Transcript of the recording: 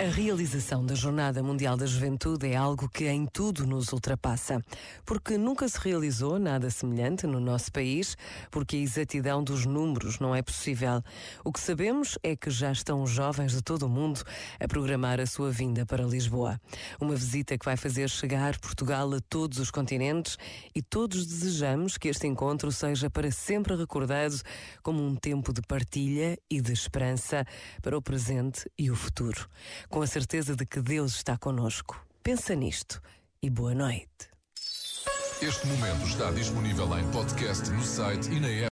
A realização da Jornada Mundial da Juventude é algo que em tudo nos ultrapassa, porque nunca se realizou nada semelhante no nosso país, porque a exatidão dos números não é possível. O que sabemos é que já estão jovens de todo o mundo a programar a sua vinda para Lisboa. Uma visita que vai fazer chegar Portugal a todos os continentes e todos desejamos que este encontro seja para sempre recordado como um tempo de partilha e de esperança para o presente e o futuro com a certeza de que Deus está conosco. Pensa nisto e boa noite. Este momento está disponível em podcast no site e na app.